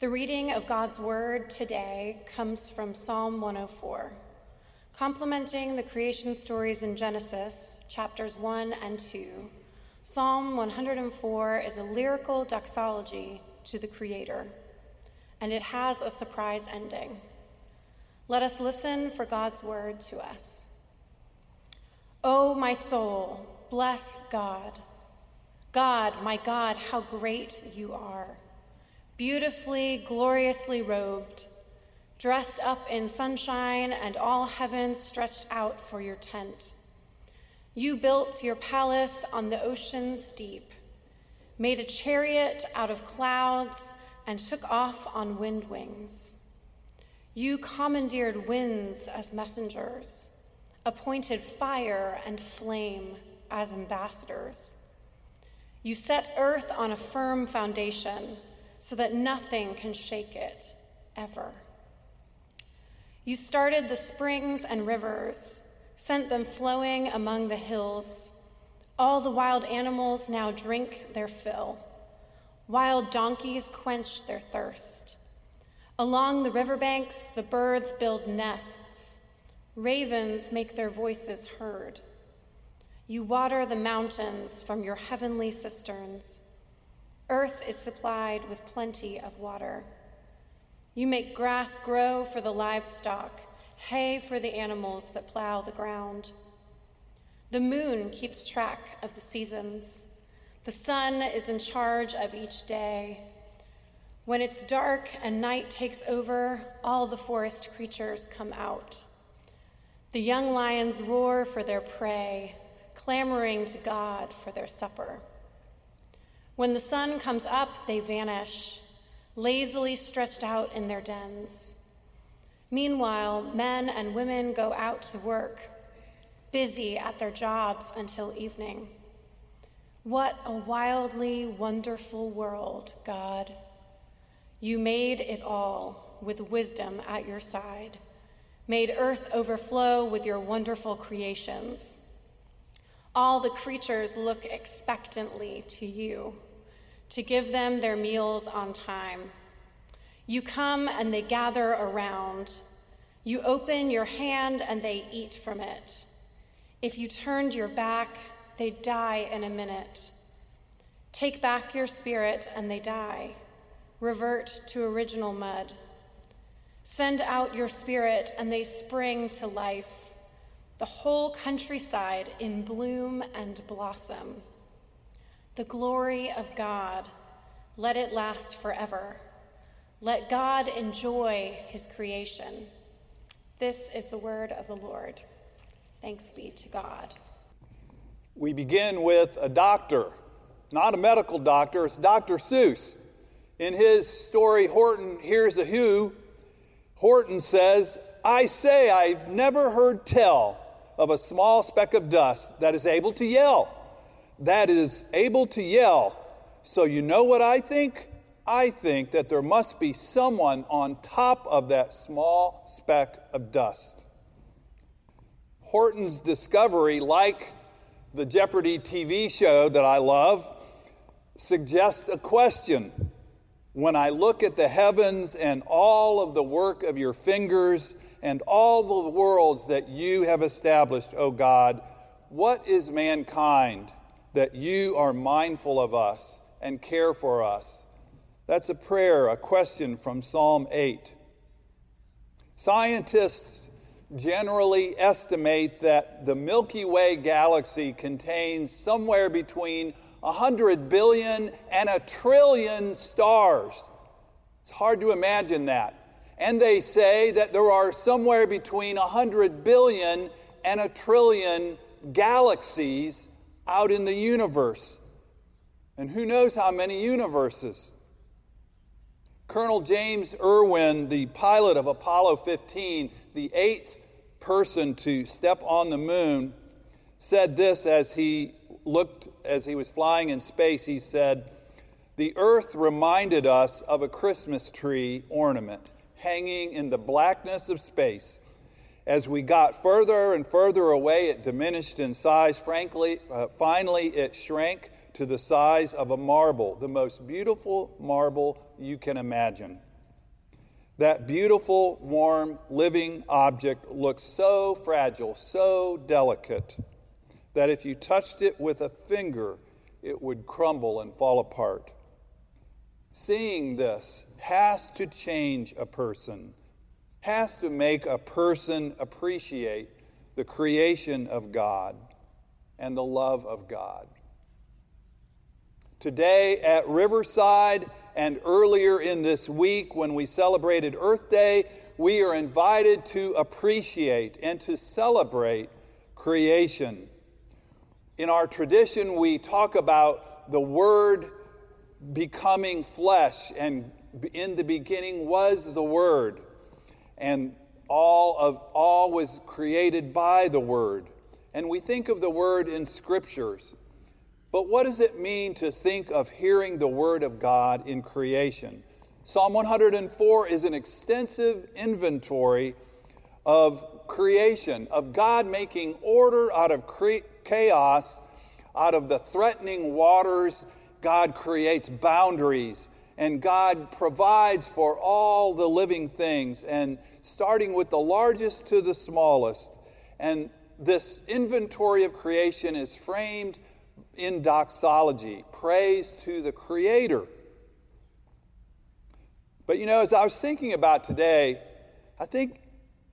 The reading of God's Word today comes from Psalm 104, complementing the creation stories in Genesis, chapters 1 and 2. Psalm 104 is a lyrical doxology to the Creator, and it has a surprise ending. Let us listen for God's Word to us. O oh, my soul, bless God. God, my God, how great you are. Beautifully, gloriously robed, dressed up in sunshine and all heaven stretched out for your tent. You built your palace on the ocean's deep, made a chariot out of clouds, and took off on wind wings. You commandeered winds as messengers, appointed fire and flame as ambassadors. You set earth on a firm foundation so that nothing can shake it ever. You started the springs and rivers, sent them flowing among the hills. All the wild animals now drink their fill. Wild donkeys quench their thirst. Along the riverbanks, the birds build nests. Ravens make their voices heard. You water the mountains from your heavenly cisterns. Earth is supplied with plenty of water. You make grass grow for the livestock, hay for the animals that plow the ground. The moon keeps track of the seasons. The sun is in charge of each day. When it's dark and night takes over, all the forest creatures come out. The young lions roar for their prey clamoring to God for their supper. When the sun comes up, they vanish, lazily stretched out in their dens. Meanwhile, men and women go out to work, busy at their jobs until evening. What a wildly wonderful world, God. You made it all with wisdom at your side, made earth overflow with your wonderful creations. All the creatures look expectantly to you to give them their meals on time. You come and they gather around. You open your hand and they eat from it. If you turned your back, they die in a minute. Take back your spirit and they die. Revert to original mud. Send out your spirit and they spring to life the whole countryside in bloom and blossom. The glory of God, let it last forever. Let God enjoy his creation. This is the word of the Lord. Thanks be to God. We begin with a doctor, not a medical doctor, it's Dr. Seuss. In his story, Horton Hears a Who, Horton says, I say I've never heard tell of a small speck of dust that is able to yell. That is able to yell. So, you know what I think? I think that there must be someone on top of that small speck of dust. Horton's discovery, like the Jeopardy TV show that I love, suggests a question. When I look at the heavens and all of the work of your fingers, and all the worlds that you have established, O God, what is mankind that you are mindful of us and care for us? That's a prayer, a question from Psalm 8. Scientists generally estimate that the Milky Way galaxy contains somewhere between 100 billion and a trillion stars. It's hard to imagine that and they say that there are somewhere between 100 billion and a trillion galaxies out in the universe. And who knows how many universes? Colonel James Irwin, the pilot of Apollo 15, the eighth person to step on the moon, said this as he looked, as he was flying in space. He said, The earth reminded us of a Christmas tree ornament hanging in the blackness of space. As we got further and further away, it diminished in size. Frankly, uh, finally, it shrank to the size of a marble, the most beautiful marble you can imagine. That beautiful, warm, living object looked so fragile, so delicate, that if you touched it with a finger, it would crumble and fall apart. Seeing this has to change a person, has to make a person appreciate the creation of God and the love of God. Today at Riverside and earlier in this week when we celebrated Earth Day, we are invited to appreciate and to celebrate creation. In our tradition, we talk about the Word becoming flesh, and in the beginning was the Word, and all of all was created by the Word. And we think of the Word in scriptures. But what does it mean to think of hearing the Word of God in creation? Psalm 104 is an extensive inventory of creation, of God making order out of cre- chaos, out of the threatening waters God creates boundaries and God provides for all the living things, and starting with the largest to the smallest. And this inventory of creation is framed in doxology, praise to the Creator. But you know, as I was thinking about today, I think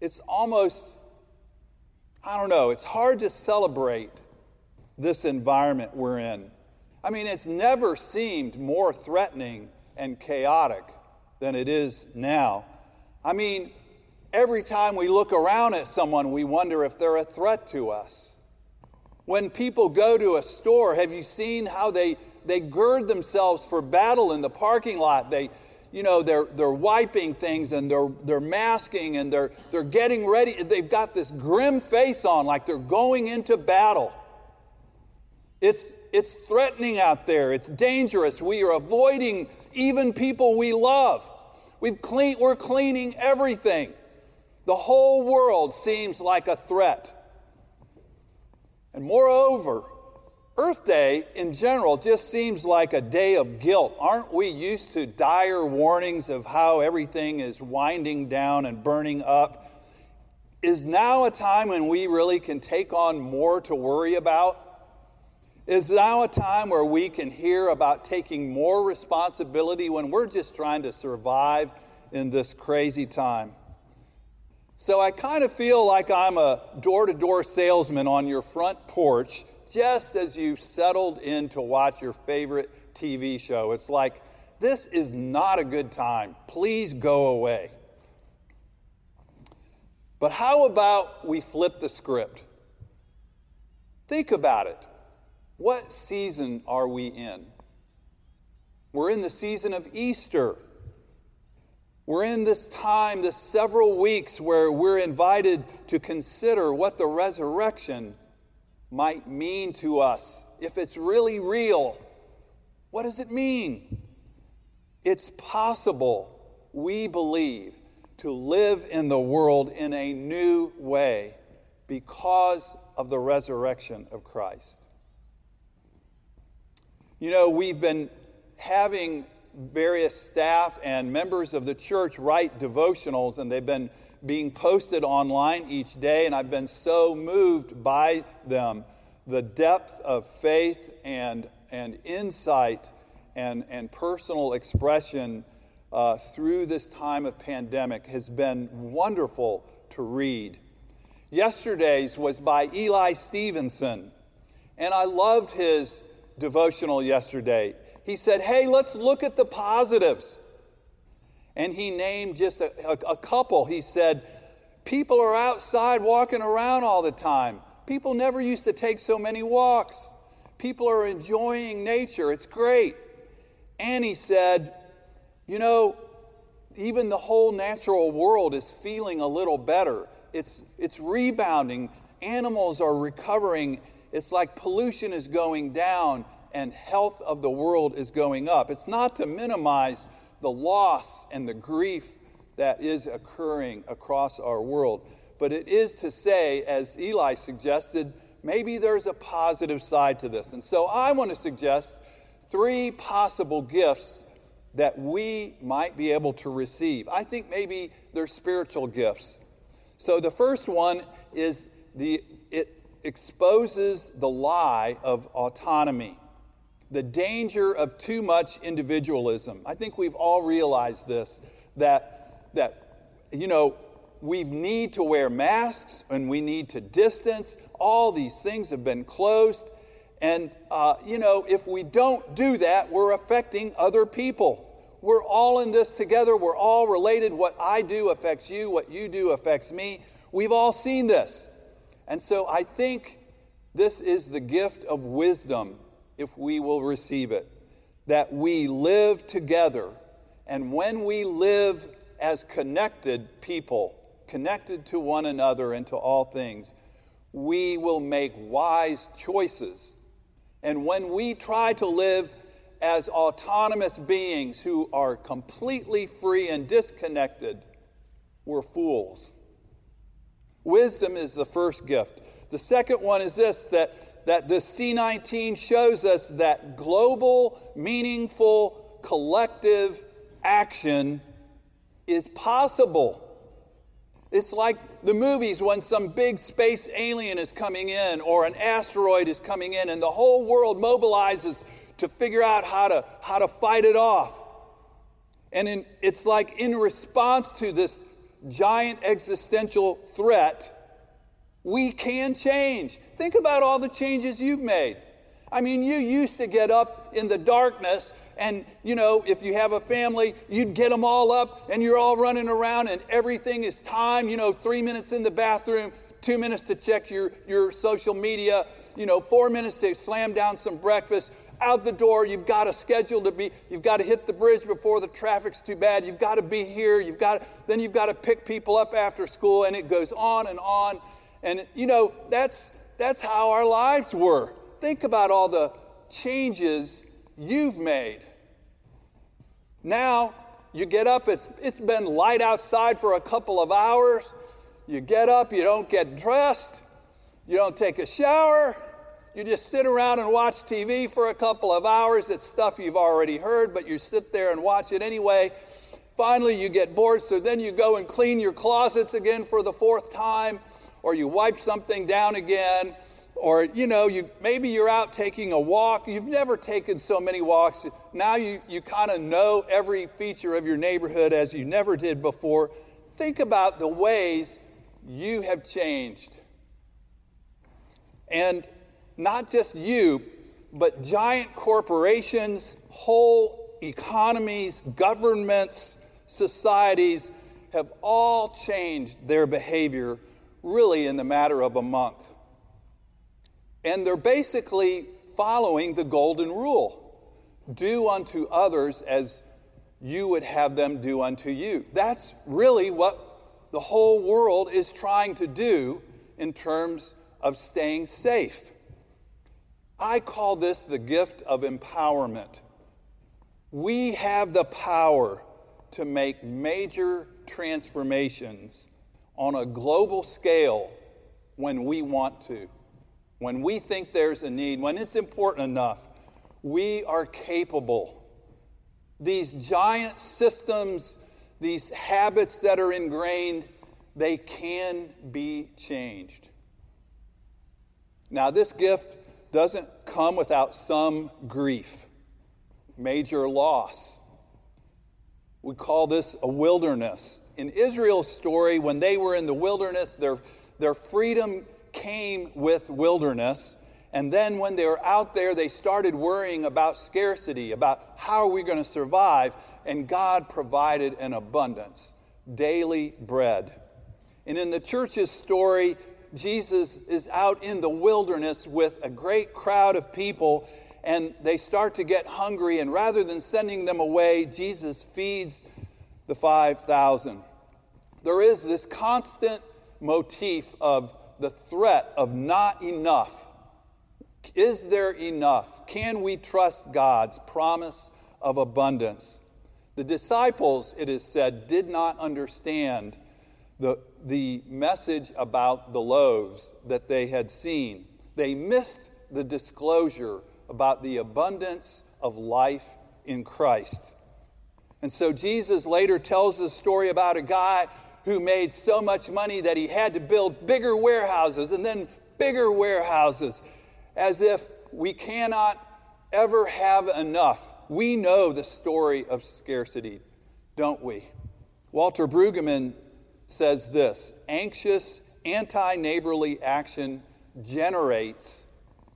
it's almost, I don't know, it's hard to celebrate this environment we're in. I mean, it's never seemed more threatening and chaotic than it is now. I mean, every time we look around at someone, we wonder if they're a threat to us. When people go to a store, have you seen how they, they gird themselves for battle in the parking lot? They, you know, they're, they're wiping things and they're, they're masking and they're, they're getting ready. They've got this grim face on like they're going into battle. It's, it's threatening out there. It's dangerous. We are avoiding even people we love. We've clean, we're cleaning everything. The whole world seems like a threat. And moreover, Earth Day in general just seems like a day of guilt. Aren't we used to dire warnings of how everything is winding down and burning up? Is now a time when we really can take on more to worry about? Is now a time where we can hear about taking more responsibility when we're just trying to survive in this crazy time? So I kind of feel like I'm a door to door salesman on your front porch just as you settled in to watch your favorite TV show. It's like, this is not a good time. Please go away. But how about we flip the script? Think about it. What season are we in? We're in the season of Easter. We're in this time, this several weeks, where we're invited to consider what the resurrection might mean to us. If it's really real, what does it mean? It's possible, we believe, to live in the world in a new way because of the resurrection of Christ. You know, we've been having various staff and members of the church write devotionals, and they've been being posted online each day, and I've been so moved by them. The depth of faith and, and insight and, and personal expression uh, through this time of pandemic has been wonderful to read. Yesterday's was by Eli Stevenson, and I loved his devotional yesterday. He said, Hey, let's look at the positives. And he named just a, a, a, couple. He said, People are outside walking around all the time. People never used to take so many walks. People are enjoying nature. It's great. And he said, You know, even the whole natural world is feeling a little better. It's, it's rebounding. Animals are recovering it's like pollution is going down and health of the world is going up. It's not to minimize the loss and the grief that is occurring across our world, but it is to say, as Eli suggested, maybe there's a positive side to this. And so I want to suggest three possible gifts that we might be able to receive. I think maybe they're spiritual gifts. So the first one is the it exposes the lie of autonomy, the danger of too much individualism. I think we've all realized this that that you know we need to wear masks and we need to distance. All these things have been closed. And, uh, you know, if we don't do that, we're affecting other people. We're all in this together. We're all related. What I do affects you, what you do affects me. We've all seen this. And so I think this is the gift of wisdom if we will receive it. That we live together. And when we live as connected people, connected to one another and to all things, we will make wise choices. And when we try to live as autonomous beings who are completely free and disconnected, we're fools. Wisdom is the first gift. The second one is this that, that the C19 shows us that global, meaningful, collective action is possible. It's like the movies when some big space alien is coming in or an asteroid is coming in and the whole world mobilizes to figure out how to, how to fight it off. And in, it's like in response to this giant existential threat, we can change. Think about all the changes you've made. I mean, you used to get up in the darkness and you know, if you have a family, you'd get them all up and you're all running around and everything is time, you know, three minutes in the bathroom, two minutes to check your, your social media, you know, four minutes to slam down some breakfast. Out the door, you've got a schedule to be, you've got to hit the bridge before the traffic's too bad. You've got to be here. You've got, then you've got to pick people up after school, and it goes on and on. And you know, that's that's how our lives were. Think about all the changes you've made. Now you get up, it's, it's been light outside for a couple of hours. You get up, you don't get dressed, you don't take a shower, you just sit around and watch TV for a couple of hours. It's stuff you've already heard, but you sit there and watch it anyway. Finally, you get bored, so then you go and clean your closets again for the fourth time, or you wipe something down again, or you know you maybe you're out taking a walk you've never taken so many walks now you, you kind of know every feature of your neighborhood as you never did before think about the ways you have changed and not just you but giant corporations whole economies governments societies have all changed their behavior really in the matter of a month and they're basically following the golden rule do unto others as you would have them do unto you. That's really what the whole world is trying to do in terms of staying safe. I call this the gift of empowerment. We have the power to make major transformations on a global scale when we want to. When we think there's a need, when it's important enough, we are capable. These giant systems, these habits that are ingrained, they can be changed. Now, this gift doesn't come without some grief, major loss. We call this a wilderness. In Israel's story, when they were in the wilderness, their, their freedom came with wilderness. And then when they were out there, they started worrying about scarcity, about how are we going to survive. And God provided an abundance daily bread. And in the church's story, Jesus is out in the wilderness with a great crowd of people, and they start to get hungry. And rather than sending them away, Jesus feeds the 5,000. There is this constant motif of the threat of not enough. Is there enough? Can we trust God's promise of abundance? The disciples, it is said, did not understand the, the message about the loaves that they had seen. They missed the disclosure about the abundance of life in Christ. And so Jesus later tells the story about a guy who made so much money that he had to build bigger warehouses and then bigger warehouses as if we cannot ever have enough. We know the story of scarcity, don't we? Walter Brueggemann says this anxious, anti neighborly action generates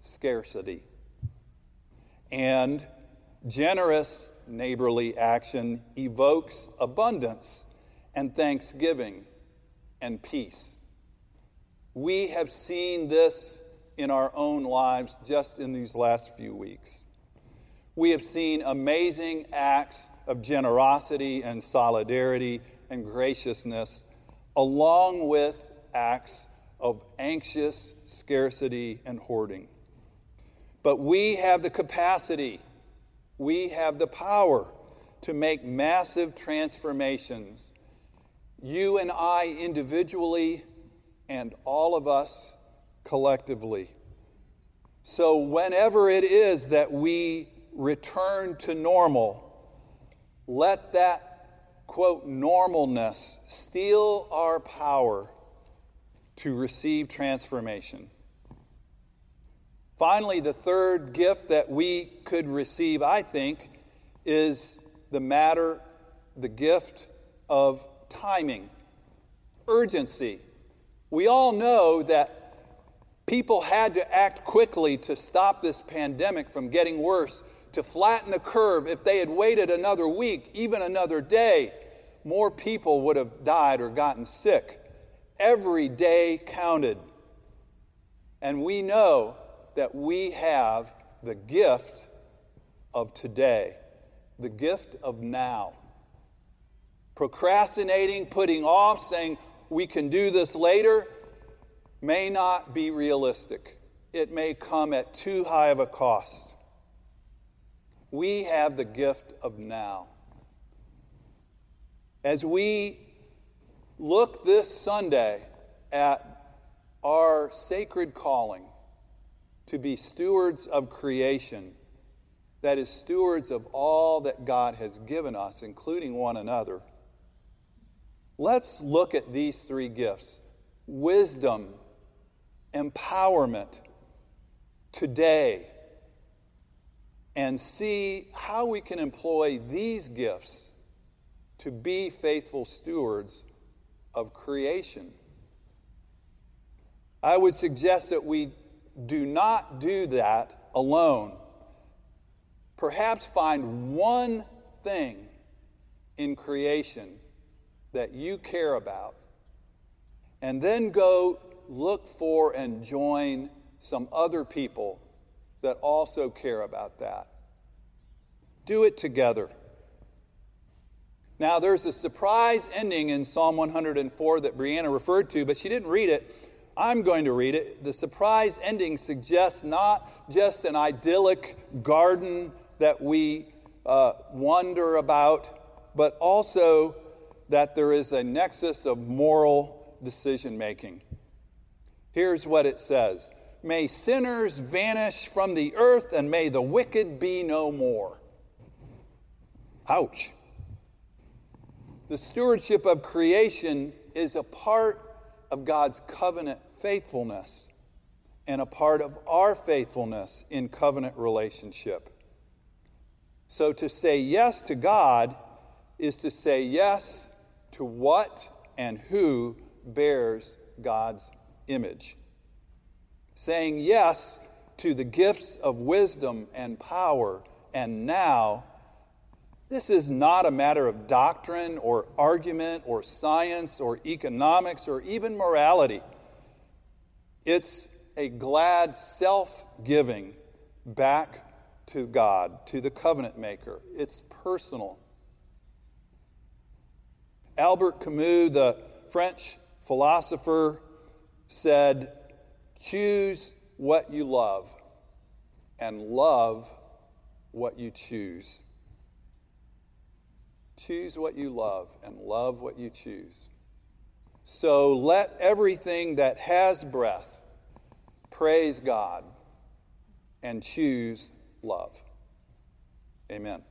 scarcity. And generous neighborly action evokes abundance and thanksgiving and peace. We have seen this in our own lives just in these last few weeks. We have seen amazing acts of generosity and solidarity and graciousness, along with acts of anxious scarcity and hoarding. But we have the capacity, we have the power to make massive transformations. You and I individually, and all of us collectively. So, whenever it is that we return to normal, let that, quote, normalness steal our power to receive transformation. Finally, the third gift that we could receive, I think, is the matter, the gift of timing, urgency. We all know that people had to act quickly to stop this pandemic from getting worse, to flatten the curve. If they had waited another week, even another day, more people would have died or gotten sick. Every day counted. And we know that we have the gift of today, the gift of now. Procrastinating, putting off, saying we can do this later may not be realistic. It may come at too high of a cost. We have the gift of now. As we look this Sunday at our sacred calling to be stewards of creation, that is, stewards of all that God has given us, including one another, let's look at these three gifts wisdom, empowerment today, and see how we can employ these gifts to be faithful stewards of creation. I would suggest that we do not do that alone. Perhaps find one thing in creation that you care about, and then go look for and join some other people that also care about that. Do it together. Now, there's a surprise ending in Psalm 104 that Brianna referred to, but she didn't read it. I'm going to read it. The surprise ending suggests not just an idyllic garden that we uh, wonder about, but also that there is a nexus of moral decision making. Here's what it says May sinners vanish from the earth, and may the wicked be no more. Ouch. The stewardship of creation is a part of God's covenant faithfulness and a part of our faithfulness in covenant relationship. So to say yes to God is to say yes to what and who bears God's image. Saying yes to the gifts of wisdom and power and now this is not a matter of doctrine or argument or science or economics or even morality. It's a glad self giving back to God, to the covenant maker. It's personal. Albert Camus, the French philosopher, said, Choose what you love and love what you choose. Choose what you love and love what you choose. So let everything that has breath praise God and choose love. Amen.